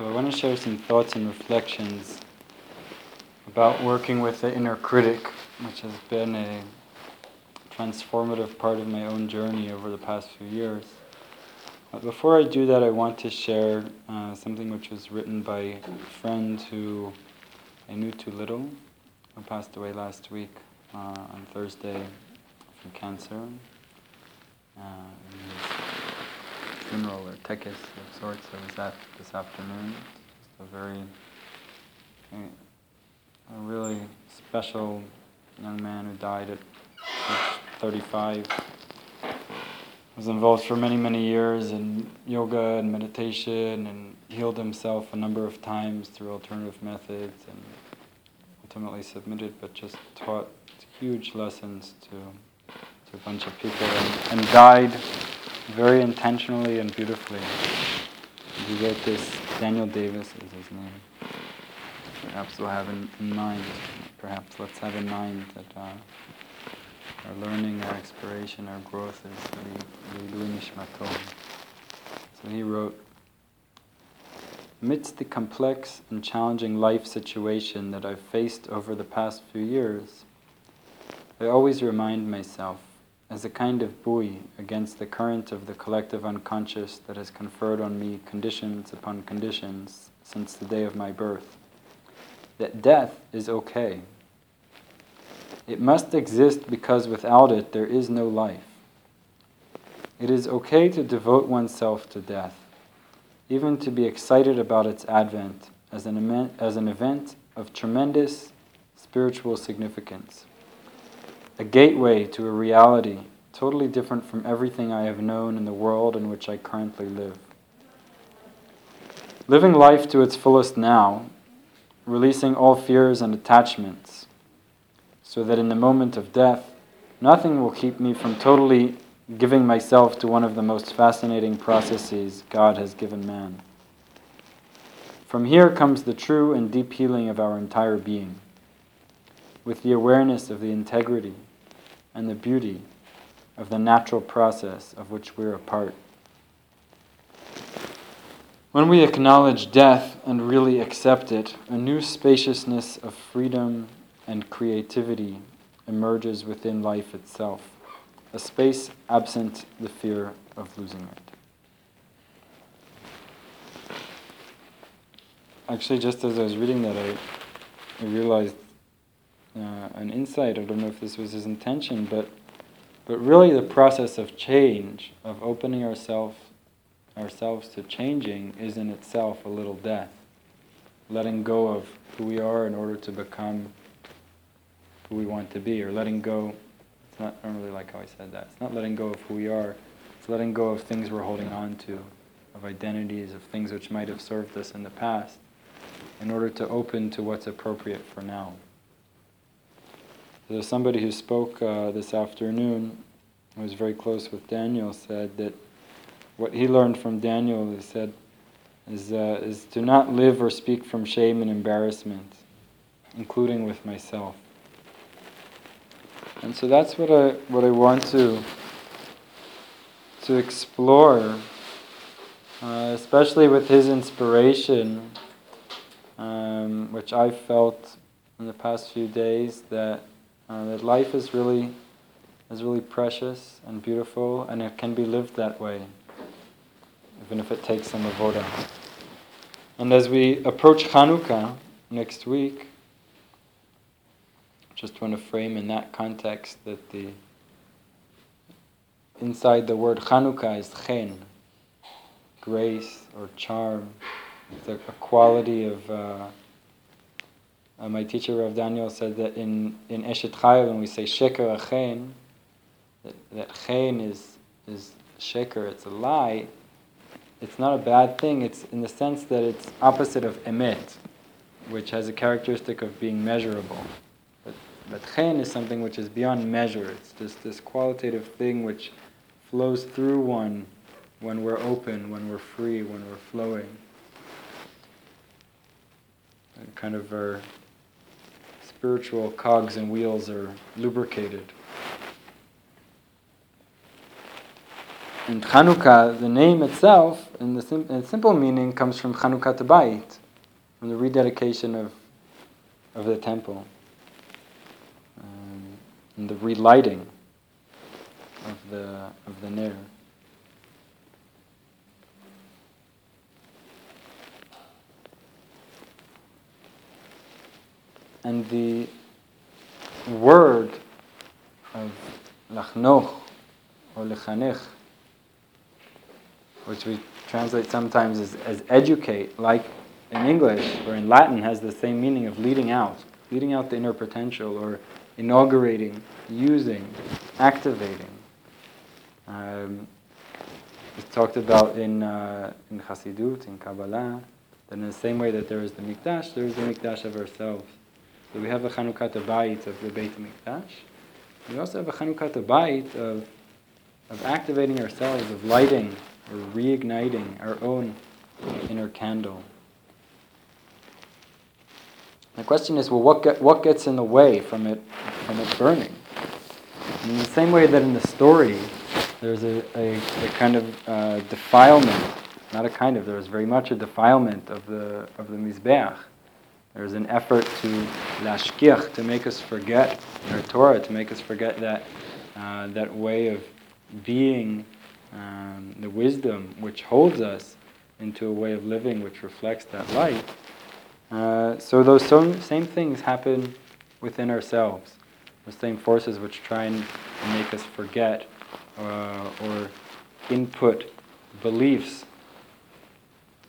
So I want to share some thoughts and reflections about working with the inner critic, which has been a transformative part of my own journey over the past few years. But before I do that, I want to share uh, something which was written by a friend who I knew too little, who passed away last week uh, on Thursday from cancer. Uh, funeral or tekes of sorts that was at this afternoon. Just a very, a really special young man who died at age 35. Was involved for many, many years in yoga and meditation and healed himself a number of times through alternative methods and ultimately submitted, but just taught huge lessons to, to a bunch of people and, and died very intentionally and beautifully. He wrote this, Daniel Davis is his name. Perhaps we'll have in, in mind, perhaps let's have in mind that uh, our learning, our exploration, our growth is Lui Nishmato. So he wrote, Amidst the complex and challenging life situation that I've faced over the past few years, I always remind myself as a kind of buoy against the current of the collective unconscious that has conferred on me conditions upon conditions since the day of my birth. That death is okay. It must exist because without it there is no life. It is okay to devote oneself to death, even to be excited about its advent as an, as an event of tremendous spiritual significance a gateway to a reality totally different from everything I have known in the world in which I currently live. Living life to its fullest now, releasing all fears and attachments, so that in the moment of death, nothing will keep me from totally giving myself to one of the most fascinating processes God has given man. From here comes the true and deep healing of our entire being, with the awareness of the integrity and the beauty of the natural process of which we're a part. When we acknowledge death and really accept it, a new spaciousness of freedom and creativity emerges within life itself, a space absent the fear of losing it. Actually, just as I was reading that, I, I realized uh, an insight. I don't know if this was his intention, but but really the process of change, of opening ourselves ourselves to changing, is in itself a little death. Letting go of who we are in order to become who we want to be, or letting go. It's not. I don't really like how I said that. It's not letting go of who we are. It's letting go of things we're holding on to, of identities, of things which might have served us in the past, in order to open to what's appropriate for now. There's somebody who spoke uh, this afternoon, who was very close with Daniel, said that what he learned from Daniel, he said, is, uh, is to not live or speak from shame and embarrassment, including with myself. And so that's what I, what I want to, to explore, uh, especially with his inspiration, um, which I felt in the past few days that uh, that life is really is really precious and beautiful, and it can be lived that way, even if it takes some avoda. And as we approach Hanukkah next week, just want to frame in that context that the inside the word Hanukkah is chen, grace or charm, It's a, a quality of. Uh, uh, my teacher Rav Daniel said that in in Eshet Chayil when we say sheker achen, that, that is is sheker, it's a lie. It's not a bad thing. It's in the sense that it's opposite of emet, which has a characteristic of being measurable. But, but is something which is beyond measure. It's just this qualitative thing which flows through one when we're open, when we're free, when we're flowing. And kind of our spiritual cogs and wheels are lubricated. And Chanukah, the name itself, in the, sim- in simple meaning, comes from Chanukah Bayit, from the rededication of, of the temple, um, and the relighting of the, of the Ner. And the word of lachnoch or lechanech, which we translate sometimes as, as educate, like in English or in Latin, has the same meaning of leading out, leading out the inner potential or inaugurating, using, activating. Um, it's talked about in, uh, in Chassidut, in Kabbalah, that in the same way that there is the Mikdash, there is the Mikdash of ourselves. So we have a Chanukat Bayit of the Beit Mikdash. We also have a Chanukat Bayit of, of activating ourselves, of lighting or reigniting our own inner candle. The question is, well, what, get, what gets in the way from it, from it burning? in the same way that in the story, there's a, a, a kind of uh, defilement, not a kind of, there's very much a defilement of the, of the Mizbeach. There's an effort to lashkiach, to make us forget our Torah, to make us forget that, uh, that way of being, um, the wisdom which holds us into a way of living which reflects that light. Uh, so those same things happen within ourselves. The same forces which try and make us forget uh, or input beliefs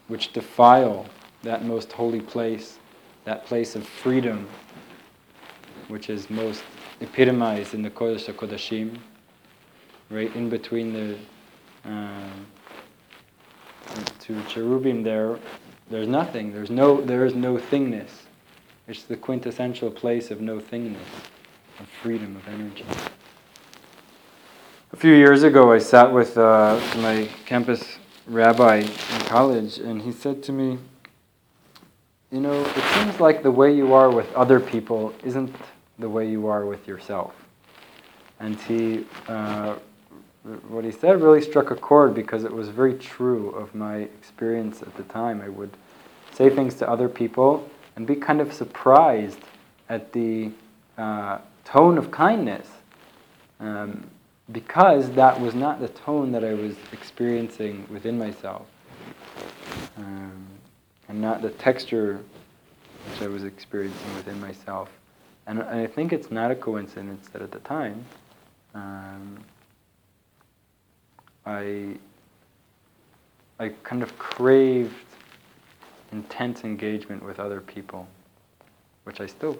which defile that most holy place that place of freedom, which is most epitomized in the Kodesh HaKodashim, right in between the uh, cherubim there, there's nothing. There's no, there is no thingness. It's the quintessential place of no thingness, of freedom, of energy. A few years ago, I sat with uh, my campus rabbi in college, and he said to me, you know, it seems like the way you are with other people isn't the way you are with yourself. And he, uh, what he said really struck a chord because it was very true of my experience at the time. I would say things to other people and be kind of surprised at the uh, tone of kindness um, because that was not the tone that I was experiencing within myself. And not the texture which I was experiencing within myself. And I think it's not a coincidence that at the time, um, I, I kind of craved intense engagement with other people, which I still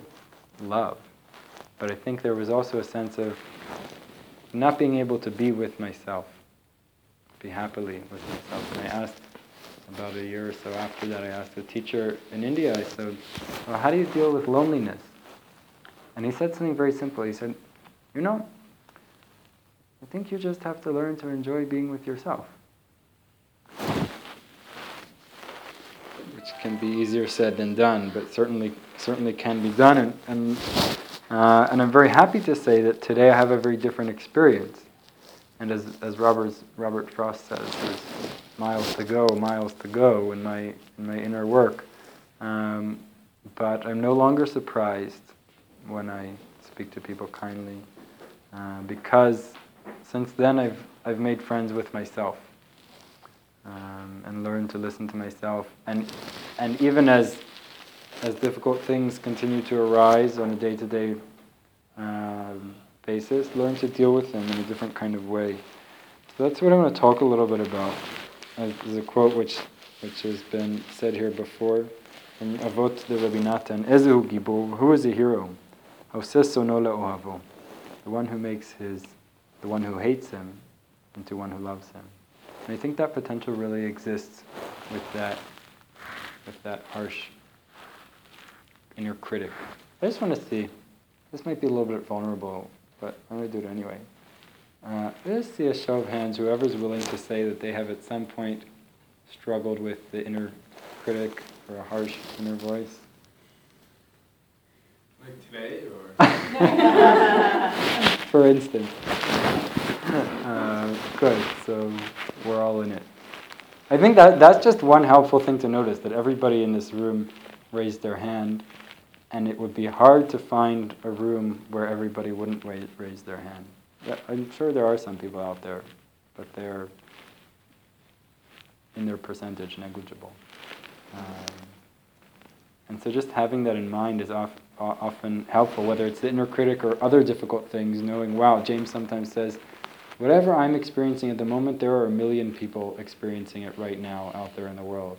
love. But I think there was also a sense of not being able to be with myself, be happily with myself. And I asked about a year or so after that, I asked a teacher in India, I said, well, how do you deal with loneliness? And he said something very simple. He said, you know, I think you just have to learn to enjoy being with yourself. Which can be easier said than done, but certainly certainly can be done. And, and, uh, and I'm very happy to say that today I have a very different experience. And as, as Robert, Robert Frost says, miles to go, miles to go in my, in my inner work. Um, but I'm no longer surprised when I speak to people kindly uh, because since then I've, I've made friends with myself um, and learned to listen to myself. And, and even as, as difficult things continue to arise on a day to day basis, learn to deal with them in a different kind of way. So that's what I'm going to talk a little bit about. There's a quote which which has been said here before from Avot de Rabbi Natan. Ezehu Gibor, who is a hero? The one who makes his, the one who hates him into one who loves him. And I think that potential really exists with that, with that harsh inner critic. I just want to see, this might be a little bit vulnerable, but I'm going to do it anyway. Uh, let's see a show of hands, whoever's willing to say that they have at some point struggled with the inner critic or a harsh inner voice. Like today, or? For instance. Uh, good, so we're all in it. I think that that's just one helpful thing to notice that everybody in this room raised their hand, and it would be hard to find a room where everybody wouldn't raise, raise their hand. I'm sure there are some people out there, but they're in their percentage negligible. Um, and so just having that in mind is often helpful, whether it's the inner critic or other difficult things, knowing, wow, James sometimes says, whatever I'm experiencing at the moment, there are a million people experiencing it right now out there in the world.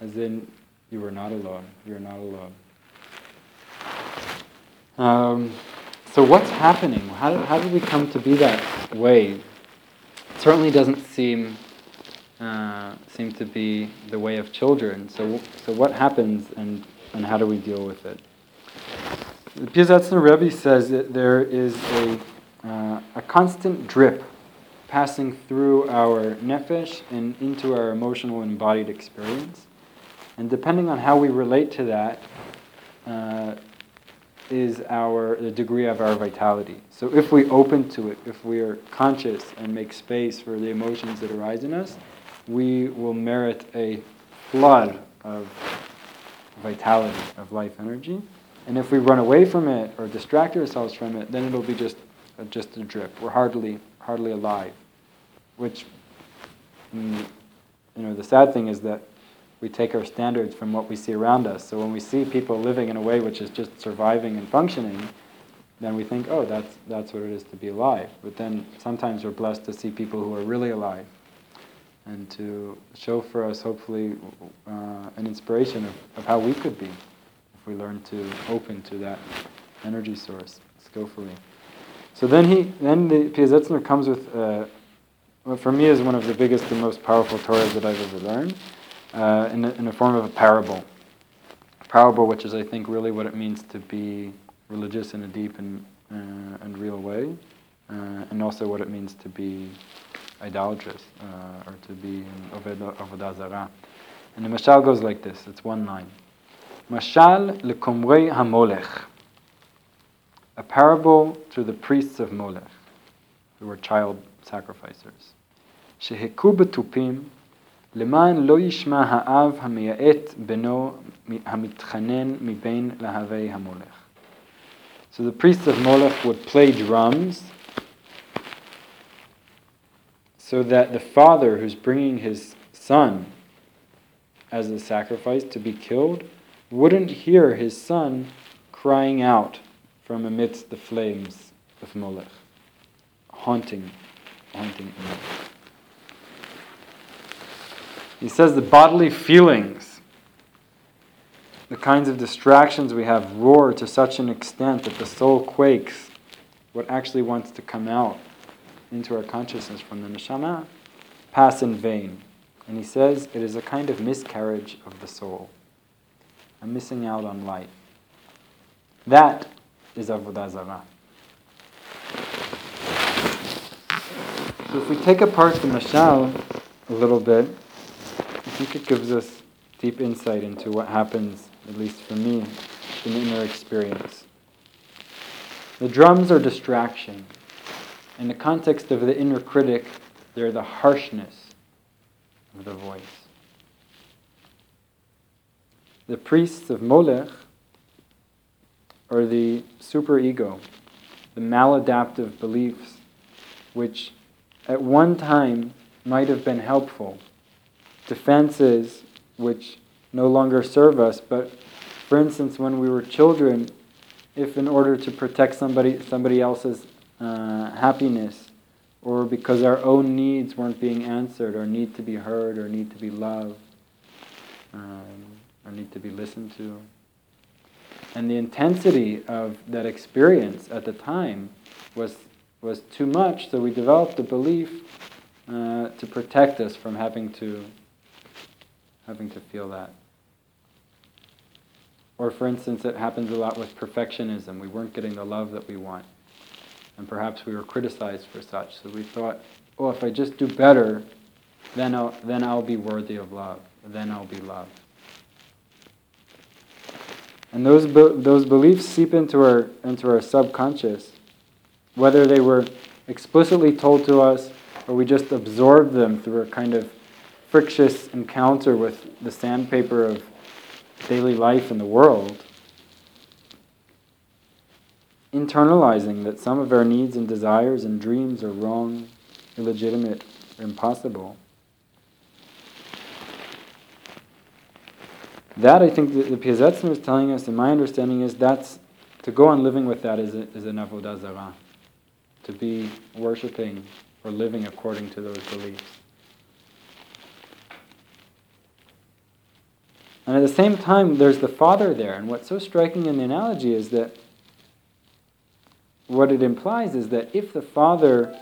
As in, you are not alone. You're not alone. Um, so what's happening? How did, how did we come to be that way? It certainly doesn't seem uh, seem to be the way of children. So so what happens and, and how do we deal with it? The Piazetzner Rebbe says that there is a, uh, a constant drip passing through our nefesh and into our emotional and embodied experience. And depending on how we relate to that, uh, is our the degree of our vitality. So if we open to it, if we are conscious and make space for the emotions that arise in us, we will merit a flood of vitality, of life energy. And if we run away from it or distract ourselves from it, then it'll be just a, just a drip. We're hardly hardly alive. Which, mm, you know, the sad thing is that we take our standards from what we see around us. So when we see people living in a way which is just surviving and functioning, then we think, oh, that's, that's what it is to be alive. But then sometimes we're blessed to see people who are really alive and to show for us, hopefully, uh, an inspiration of, of how we could be if we learn to open to that energy source skillfully. So then he, then the Piazetzner comes with, uh, what for me is one of the biggest and most powerful Torahs that I've ever learned uh, in, in the form of a parable. Parable, which is, I think, really what it means to be religious in a deep and, uh, and real way, uh, and also what it means to be idolatrous, uh, or to be in Avodah Zarah. And the mashal goes like this, it's one line. Mashal lekomrei hamolech. A parable to the priests of Molech, who were child sacrificers. Shehiku betupim למען לא ישמע האב המייעט בנו המתחנן מבין להבי המולך. So the priests of Molech would play drums so that the father who's bringing his son as a sacrifice to be killed wouldn't hear his son crying out from amidst the flames of Molech, haunting, haunting him. He says the bodily feelings, the kinds of distractions we have, roar to such an extent that the soul quakes. What actually wants to come out into our consciousness from the neshama pass in vain. And he says it is a kind of miscarriage of the soul, a missing out on life. That is Avodah Zarah. So if we take apart the mashal a little bit, think it gives us deep insight into what happens, at least for me, in inner experience. The drums are distraction. In the context of the inner critic, they're the harshness of the voice. The priests of Molech are the superego, the maladaptive beliefs, which at one time might have been helpful defenses which no longer serve us. But for instance, when we were children, if in order to protect somebody somebody else's uh, happiness, or because our own needs weren't being answered, or need to be heard, or need to be loved, um, or need to be listened to. And the intensity of that experience at the time was, was too much, so we developed a belief uh, to protect us from having to, having to feel that. Or, for instance, it happens a lot with perfectionism. We weren't getting the love that we want. And perhaps we were criticized for such. So we thought, oh, if I just do better, then I'll, then I'll be worthy of love. Then I'll be loved. And those, be- those beliefs seep into our, into our subconscious, whether they were explicitly told to us or we just absorbed them through a kind of frictious encounter with the sandpaper of daily life in the world, internalizing that some of our needs and desires and dreams are wrong, illegitimate, impossible. That I think the, the is telling us, and my understanding is that's to go on living with that is, a, is an avodah zarah, to be worshiping or living according to those beliefs. And at the same time, there's the father there. And what's so striking in the analogy is that what it implies is that if the father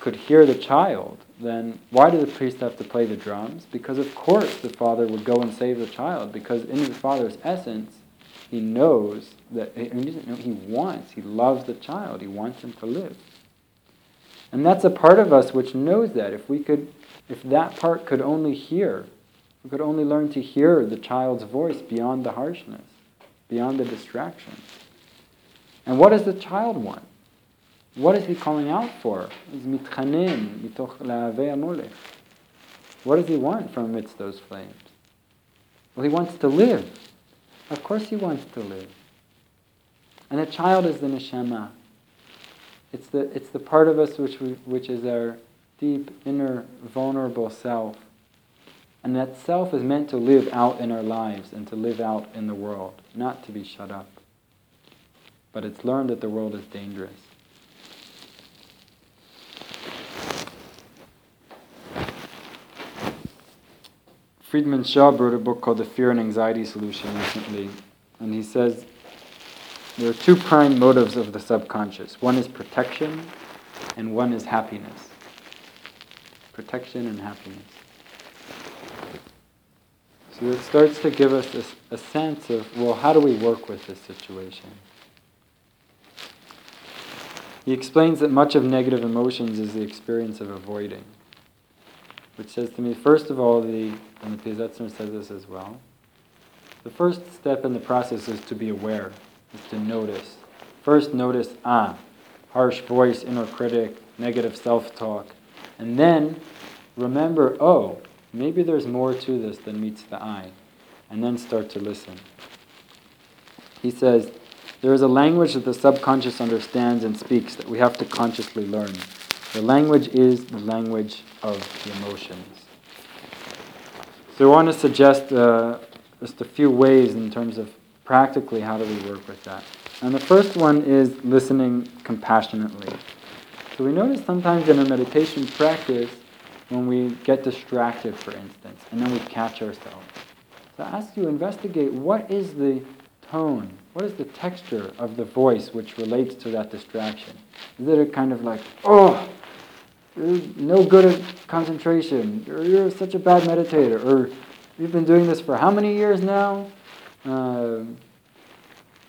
could hear the child, then why did the priest have to play the drums? Because of course the father would go and save the child, because in the father's essence, he knows that he, he wants, he loves the child, he wants him to live. And that's a part of us which knows that. If we could, if that part could only hear we could only learn to hear the child's voice beyond the harshness, beyond the distraction. And what does the child want? What is he calling out for? What does he want from amidst those flames? Well, he wants to live. Of course he wants to live. And a child is the neshama. It's the, it's the part of us which, we, which is our deep, inner, vulnerable self and that self is meant to live out in our lives and to live out in the world, not to be shut up. But it's learned that the world is dangerous. Friedemann Schaub wrote a book called The Fear and Anxiety Solution recently, and he says there are two prime motives of the subconscious one is protection, and one is happiness. Protection and happiness. It starts to give us a, a sense of, well, how do we work with this situation? He explains that much of negative emotions is the experience of avoiding. Which says to me, first of all, the, and the Piazetzner says this as well, the first step in the process is to be aware, is to notice. First notice, ah, harsh voice, inner critic, negative self-talk. And then remember, oh, maybe there's more to this than meets the eye, and then start to listen. He says, there is a language that the subconscious understands and speaks that we have to consciously learn. The language is the language of the emotions. So I want to suggest uh, just a few ways in terms of practically how do we work with that. And the first one is listening compassionately. So we notice sometimes in a meditation practice, when we get distracted, for instance, and then we catch ourselves. So I ask you, investigate what is the tone, what is the texture of the voice which relates to that distraction? Is it a kind of like, oh, you're no good at concentration, or you're such a bad meditator, or you've been doing this for how many years now? Uh,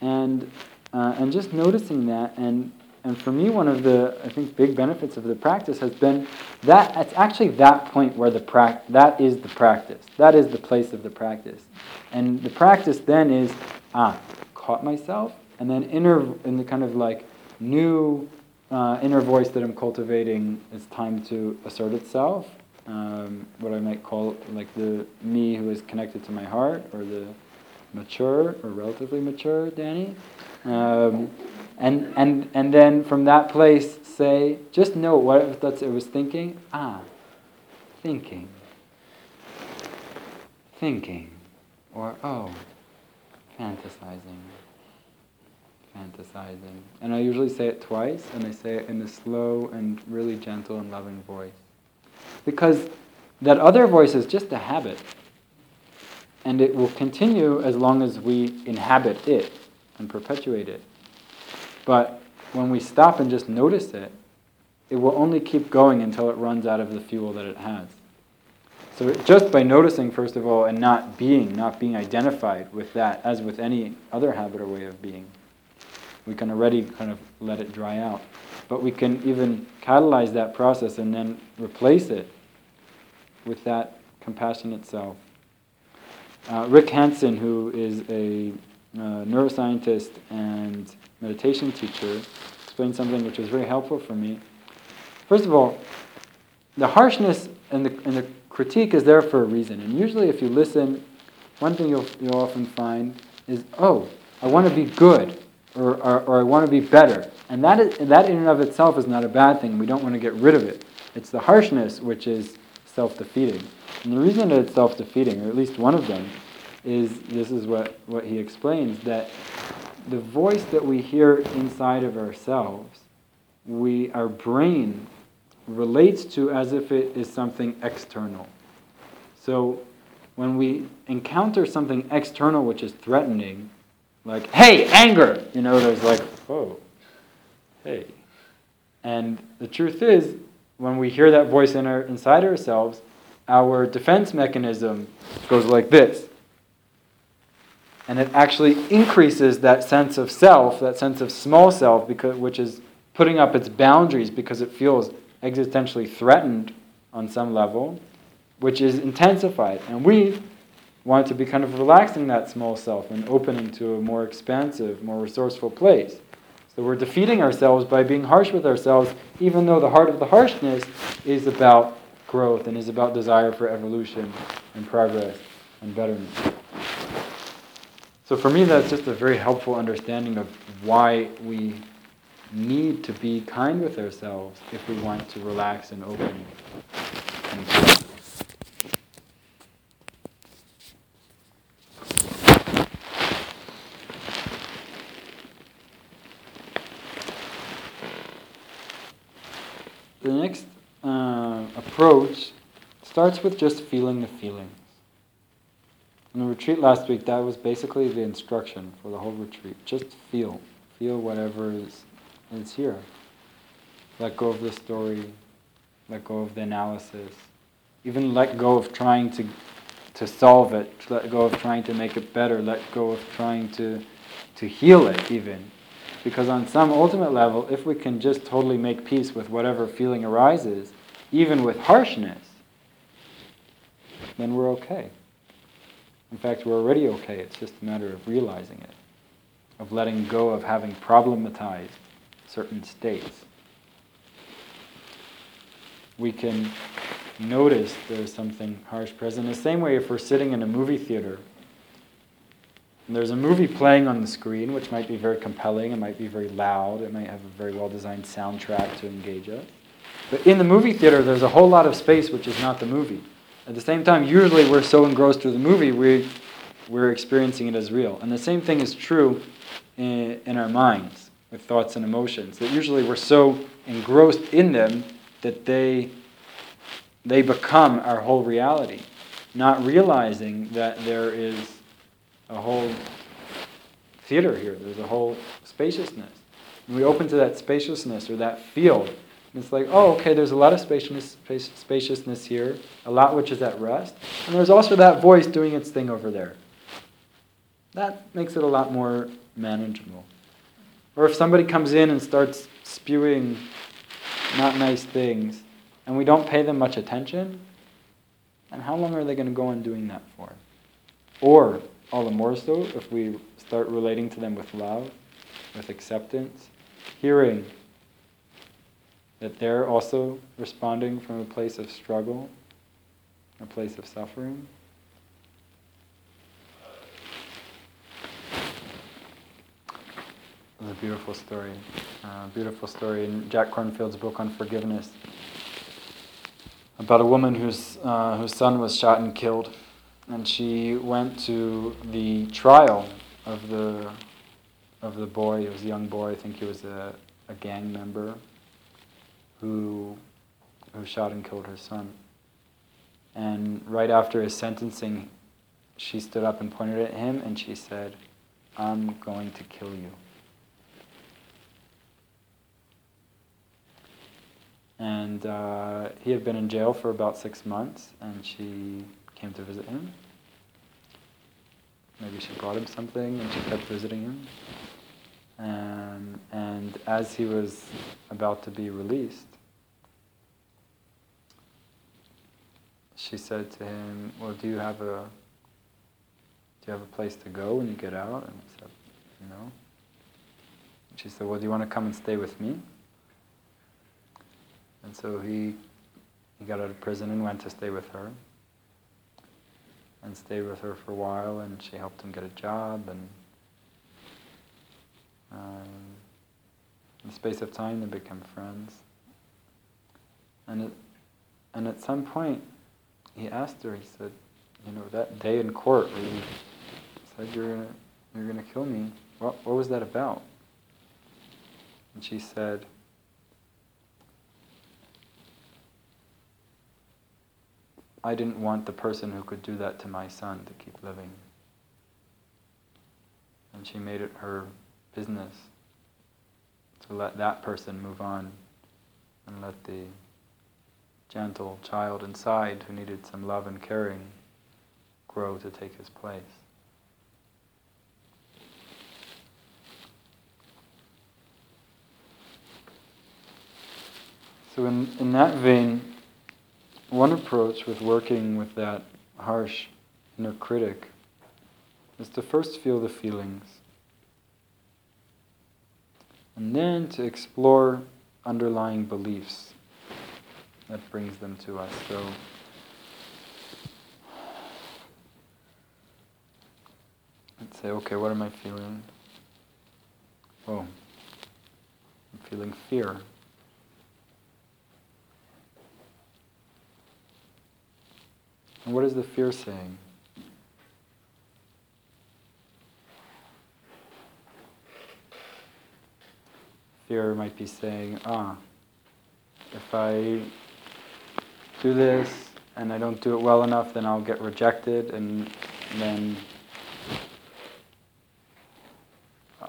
and, uh, and just noticing that and and for me, one of the, I think, big benefits of the practice has been that it's actually that point where the pra- that is the practice. That is the place of the practice. And the practice then is, ah, caught myself, and then inner, in the kind of like new uh, inner voice that I'm cultivating, it's time to assert itself. Um, what I might call like the me who is connected to my heart, or the mature or relatively mature Danny. Um, and, and, and then from that place say, just know what it was thinking. Ah, thinking. Thinking. Or, oh, fantasizing. Fantasizing. And I usually say it twice, and I say it in a slow and really gentle and loving voice. Because that other voice is just a habit. And it will continue as long as we inhabit it and perpetuate it. But when we stop and just notice it, it will only keep going until it runs out of the fuel that it has. So just by noticing, first of all, and not being, not being identified with that, as with any other habit or way of being, we can already kind of let it dry out. But we can even catalyze that process and then replace it with that compassionate self. Uh, Rick Hanson, who is a uh, neuroscientist and meditation teacher, explained something which was very helpful for me. First of all, the harshness and the, and the critique is there for a reason. And usually, if you listen, one thing you'll, you'll often find is, oh, I want to be good, or, or, or I want to be better. And that, is, that in and of itself is not a bad thing. We don't want to get rid of it. It's the harshness which is self defeating. And the reason that it's self defeating, or at least one of them, is this is what, what he explains that the voice that we hear inside of ourselves, we, our brain relates to as if it is something external. So when we encounter something external which is threatening, like, hey, anger, you know, there's like, oh, hey. And the truth is, when we hear that voice in our, inside ourselves, our defense mechanism goes like this. And it actually increases that sense of self, that sense of small self, because, which is putting up its boundaries because it feels existentially threatened on some level, which is intensified. And we want to be kind of relaxing that small self and opening to a more expansive, more resourceful place. So we're defeating ourselves by being harsh with ourselves, even though the heart of the harshness is about growth and is about desire for evolution and progress and betterment. So for me, that's just a very helpful understanding of why we need to be kind with ourselves if we want to relax and open. the next approach starts with just feeling the feelings. In the retreat last week, that was basically the instruction for the whole retreat. Just feel. Feel whatever is it's here. Let go of the story, let go of the analysis, even let go of trying to, to solve it, let go of trying to make it better, let go of trying to, to heal it, even. Because on some ultimate level, if we can just totally make peace with whatever feeling arises, even with harshness, then we're okay. In fact, we're already okay. It's just a matter of realizing it, of letting go of having problematized certain states. We can notice there's something harsh present. The same way, if we're sitting in a movie theater, and there's a movie playing on the screen, which might be very compelling, it might be very loud, it might have a very well designed soundtrack to engage us. But in the movie theater, there's a whole lot of space which is not the movie. At the same time, usually we're so engrossed with the movie, we, we're experiencing it as real. And the same thing is true in, in our minds with thoughts and emotions. That usually we're so engrossed in them that they, they become our whole reality, not realizing that there is a whole theater here, there's a whole spaciousness. And we open to that spaciousness or that field. And it's like, oh, okay, there's a lot of spaciousness, spaciousness here, a lot which is at rest. And there's also that voice doing its thing over there. That makes it a lot more manageable. Or if somebody comes in and starts spewing not nice things and we don't pay them much attention, and how long are they going to go on doing that for? Or, all the more so, if we start relating to them with love, with acceptance, hearing that they're also responding from a place of struggle, a place of suffering. was a beautiful story. Uh, beautiful story in Jack Kornfield's book on forgiveness about a woman whose, uh, whose son was shot and killed. And she went to the trial of the, of the boy. It was a young boy, I think he was a, a gang member who, who shot and killed her son. And right after his sentencing, she stood up and pointed at him and she said, I'm going to kill you. And uh, he had been in jail for about six months, and she came to visit him. Maybe she brought him something, and she kept visiting him. Um, and as he was about to be released, she said to him, "Well, do you have a do you have a place to go when you get out?" And he said, "No." She said, "Well, do you want to come and stay with me?" And so he he got out of prison and went to stay with her, and stayed with her for a while, and she helped him get a job, and um, in the space of time they became friends. And it, and at some point, he asked her, he said, you know, that day in court where you said you're gonna, you're gonna kill me, what, what was that about? And she said, I didn't want the person who could do that to my son to keep living. And she made it her business to let that person move on and let the gentle child inside who needed some love and caring grow to take his place. So, in, in that vein, one approach with working with that harsh inner critic is to first feel the feelings and then to explore underlying beliefs that brings them to us. So let's say, okay, what am I feeling? Oh, I'm feeling fear. And what is the fear saying? Fear might be saying, ah, if I do this and I don't do it well enough, then I'll get rejected and then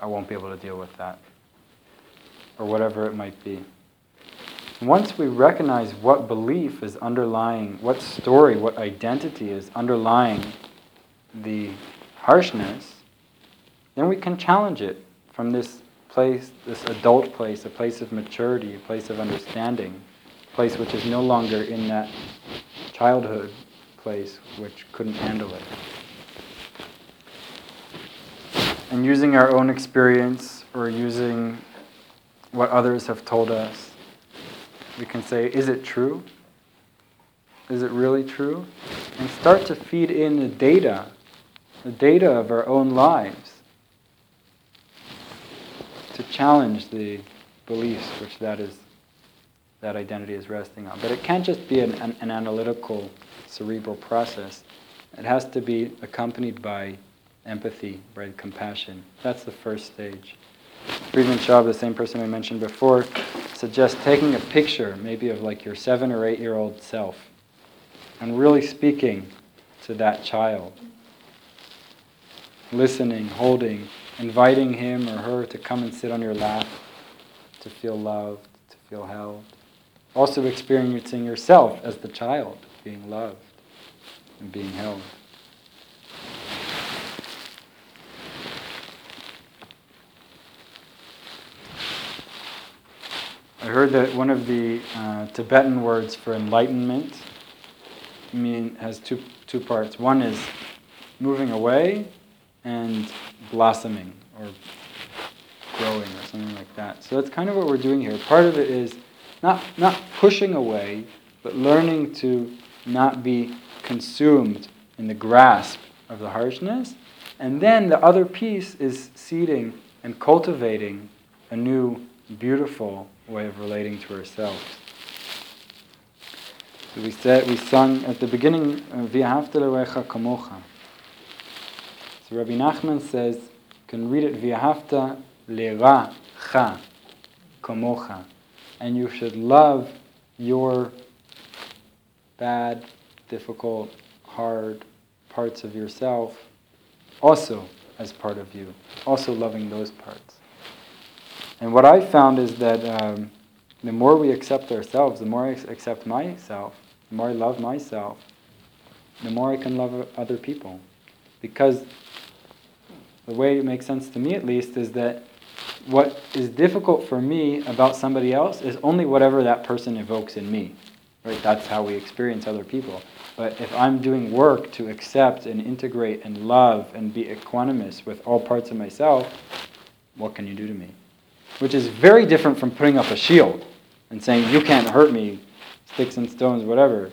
I won't be able to deal with that. Or whatever it might be. Once we recognize what belief is underlying, what story, what identity is underlying the harshness, then we can challenge it from this place, this adult place, a place of maturity, a place of understanding, place which is no longer in that childhood place which couldn't handle it. And using our own experience or using what others have told us, we can say, is it true? Is it really true? And start to feed in the data, the data of our own lives to challenge the beliefs which that is that identity is resting on. But it can't just be an, an, an analytical, cerebral process. It has to be accompanied by empathy, by compassion. That's the first stage. Friedemann Schaub, the same person I mentioned before, suggests taking a picture, maybe of like your seven or eight year old self, and really speaking to that child. Listening, holding, inviting him or her to come and sit on your lap, to feel loved, to feel held. Also experiencing yourself as the child, being loved and being held. I heard that one of the uh, Tibetan words for enlightenment mean has two two parts. One is moving away, and blossoming or growing or something like that. So that's kind of what we're doing here. Part of it is not, not pushing away, but learning to not be consumed in the grasp of the harshness. And then the other piece is seeding and cultivating a new, beautiful way of relating to ourselves. So we said we sung at the beginning, uh, "V'ahavta lerecha kamocha." So Rabbi Nachman says, you can read it V'ahavta le'racha kamocha. And you should love your bad, difficult, hard parts of yourself also as part of you, also loving those parts. And what I found is that um, the more we accept ourselves, the more I accept myself, the more I love myself, the more I can love other people. Because the way it makes sense to me at least is that what is difficult for me about somebody else is only whatever that person evokes in me. Right? That's how we experience other people. But if I'm doing work to accept and integrate and love and be equanimous with all parts of myself, what can you do to me? Which is very different from putting up a shield and saying, you can't hurt me, sticks and stones, whatever.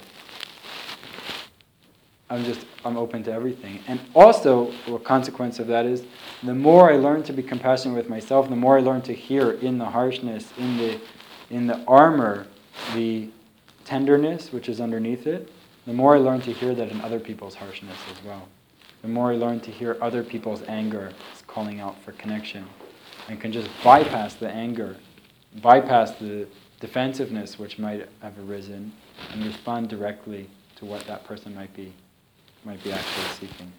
I'm just, I'm open to everything. And also, a consequence of that is, the more I learn to be compassionate with myself, the more I learn to hear in the harshness, in the, in the armor, the tenderness which is underneath it, the more I learn to hear that in other people's harshness as well. The more I learn to hear other people's anger calling out for connection and can just bypass the anger, bypass the defensiveness which might have arisen and respond directly to what that person might be might be actually seeking.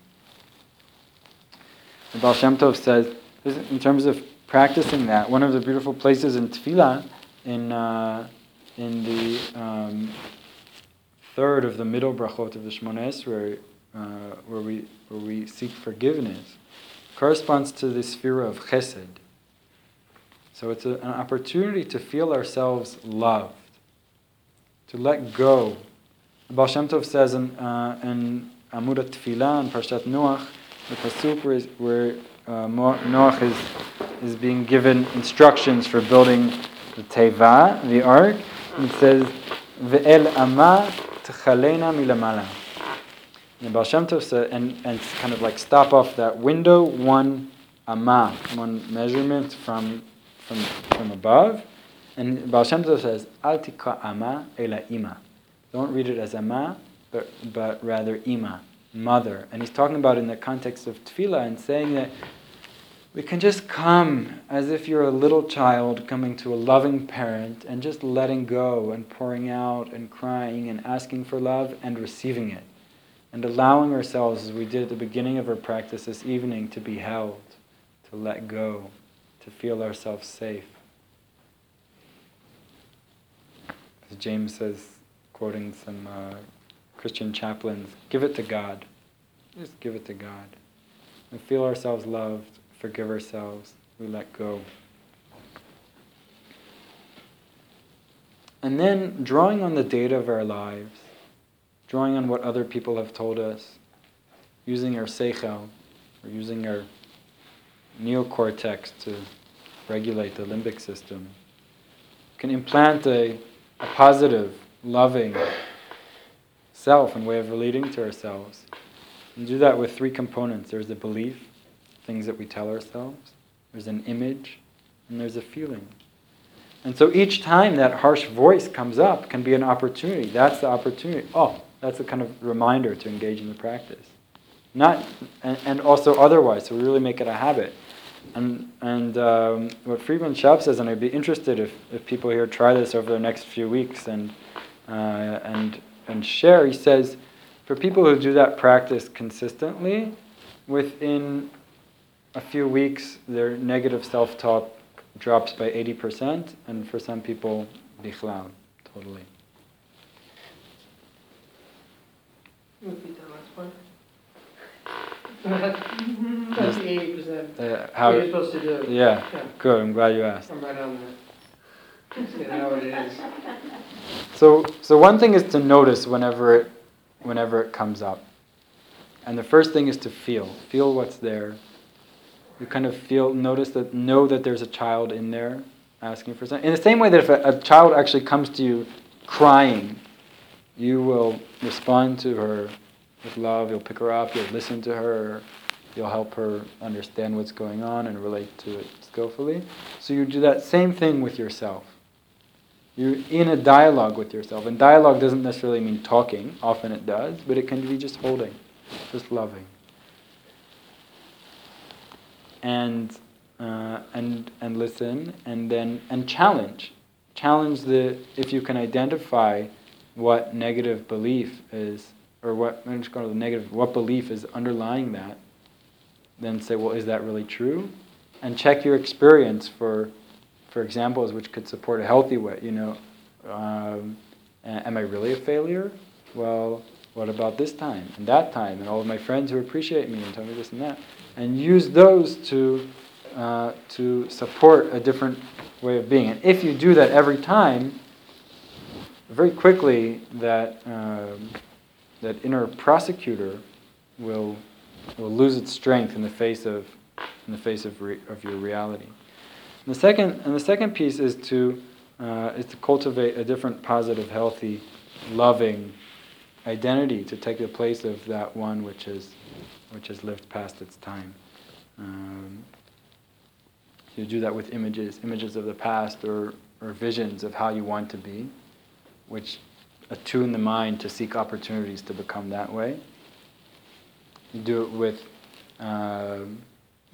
The Baal Shem Tov says, in terms of practicing that, one of the beautiful places in Tefillah, in, uh, in the um, third of the middle brachot of the Shemona Esrei, uh, where, we, where we seek forgiveness, corresponds to the sphere of chesed. So it's a, an opportunity to feel ourselves loved, to let go. Baal Shem Tov says in, uh, Amud Tefillah and Parshat Noach, the pasuk where, where uh, Noach is, is being given instructions for building the Teva, the ark, it says, Ve'el ama tchalena milamala. And Baal Shem Tov and, and kind of like stop off that window, one ama, one measurement from, from, from above. And Baal Shem Tov says, Al tikra ama ela ima. Don't read it as ama, but, but rather ima, mother. And he's talking about in the context of tefillah and saying that we can just come as if you're a little child coming to a loving parent and just letting go and pouring out and crying and asking for love and receiving it. And allowing ourselves, as we did at the beginning of our practice this evening, to be held, to let go, to feel ourselves safe. As James says, quoting some uh, Christian chaplains, give it to God. Just give it to God. We feel ourselves loved forgive ourselves, we let go. And then drawing on the data of our lives, drawing on what other people have told us, using our seichel, or using our neocortex to regulate the limbic system, can implant a, a positive, loving self and way of relating to ourselves. And do that with three components. There's a belief, things that we tell ourselves, there's an image, and there's a feeling. And so each time that harsh voice comes up can be an opportunity. That's the opportunity. Oh, that's a kind of reminder to engage in the practice. Not, and, and also otherwise, so we really make it a habit. And, and um, what Friedemann Schaub says, and I'd be interested if, if people here try this over the next few weeks and, uh, and, and share, he says, for people who do that practice consistently, within a few weeks, their negative self talk drops by 80%, and for some people, bichlal, totally. Repeat that last part. That's the eighty percent. Uh, how, What you're supposed to do. yeah, Yeah. good, I'm glad you asked. I'm right on that. Know it is. So, so one thing is to notice whenever it, whenever it comes up. And the first thing is to feel. Feel what's there. You kind of feel, notice that, know that there's a child in there asking for something. In the same way that if a, a child actually comes to you crying, you will respond to her with love. You'll pick her up. You'll listen to her. You'll help her understand what's going on and relate to it skillfully. So you do that same thing with yourself. You're in a dialogue with yourself. And dialogue doesn't necessarily mean talking, often it does, but it can be just holding, just loving. And, uh, and, and listen, and then and challenge. Challenge the, if you can identify what negative belief is or what, I'm just going to the negative, what belief is underlying that, then say, well, is that really true? And check your experience for, for examples which could support a healthy way. You know, um, am I really a failure? Well, what about this time and that time and all of my friends who appreciate me and tell me this and that? And use those to, uh, to support a different way of being. And if you do that every time, very quickly that, um, that inner prosecutor will, will lose its strength in the face of, in the face of, re- of your reality. And the second, and the second piece is to, uh, is to cultivate a different positive, healthy, loving identity to take the place of that one which is, which has lived past its time. Um, you do that with images, images of the past or, or visions of how you want to be, which attune the mind to seek opportunities to become that way. You do it with, uh,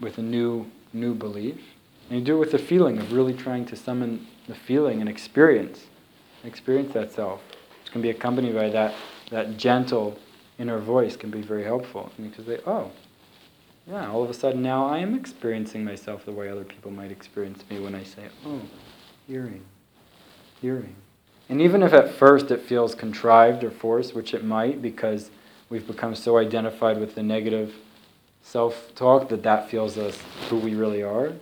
with a new, new belief. And you do it with the feeling of really trying to summon the feeling and experience, experience that self, which can be accompanied by that, that gentle inner voice can be very helpful. Because they, oh, yeah, all of a sudden now I am experiencing myself the way other people might experience me when I say, oh, hearing, hearing. And even if at first it feels contrived or forced, which it might because we've become so identified with the negative self talk that that feels us who we really are.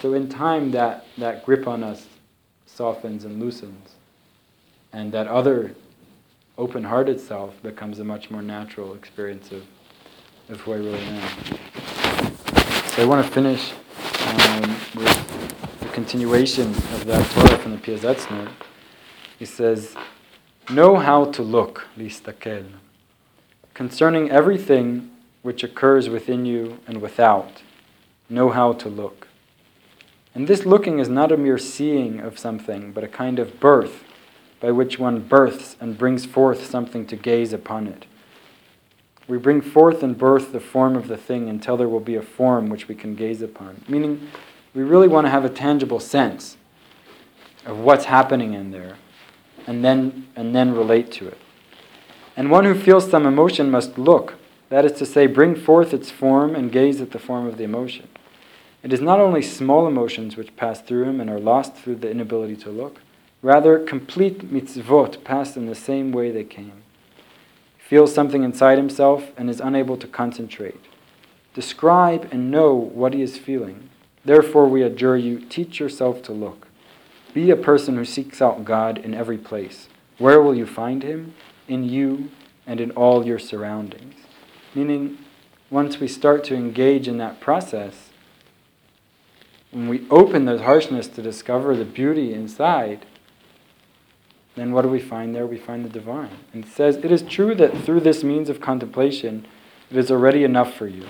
So in time, that, that grip on us softens and loosens. And that other open hearted self becomes a much more natural experience of, of who I really am. So I want to finish um, with the continuation of that Torah from the Piazetzner. He says, Know how to look, listakel, concerning everything which occurs within you and without. Know how to look. And this looking is not a mere seeing of something, but a kind of birth by which one births and brings forth something to gaze upon it. We bring forth and birth the form of the thing until there will be a form which we can gaze upon. Meaning, we really want to have a tangible sense of what's happening in there and then, and then relate to it. And one who feels some emotion must look, that is to say, bring forth its form and gaze at the form of the emotion. It is not only small emotions which pass through him and are lost through the inability to look, rather, complete mitzvot pass in the same way they came. He feels something inside himself and is unable to concentrate. Describe and know what he is feeling. Therefore, we adjure you teach yourself to look. Be a person who seeks out God in every place. Where will you find him? In you and in all your surroundings. Meaning, once we start to engage in that process, when we open the harshness to discover the beauty inside, then what do we find there? We find the divine. And it says, It is true that through this means of contemplation, it is already enough for you.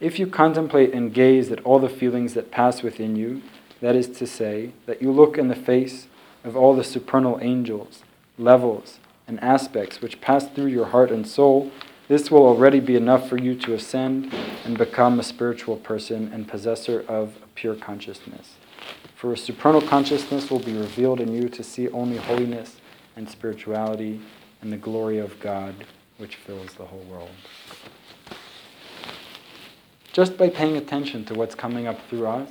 If you contemplate and gaze at all the feelings that pass within you, that is to say, that you look in the face of all the supernal angels, levels, and aspects which pass through your heart and soul, this will already be enough for you to ascend and become a spiritual person and possessor of a pure consciousness. For a supernal consciousness will be revealed in you to see only holiness and spirituality and the glory of God which fills the whole world. Just by paying attention to what's coming up through us,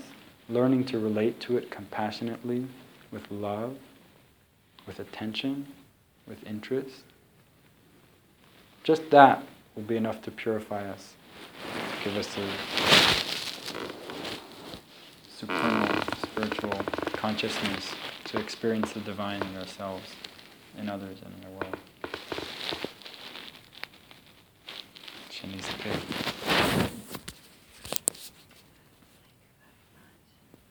learning to relate to it compassionately, with love, with attention, with interest, just that will be enough to purify us, to give us a supreme spiritual consciousness to experience the divine in ourselves, in others, and in the world. Shani's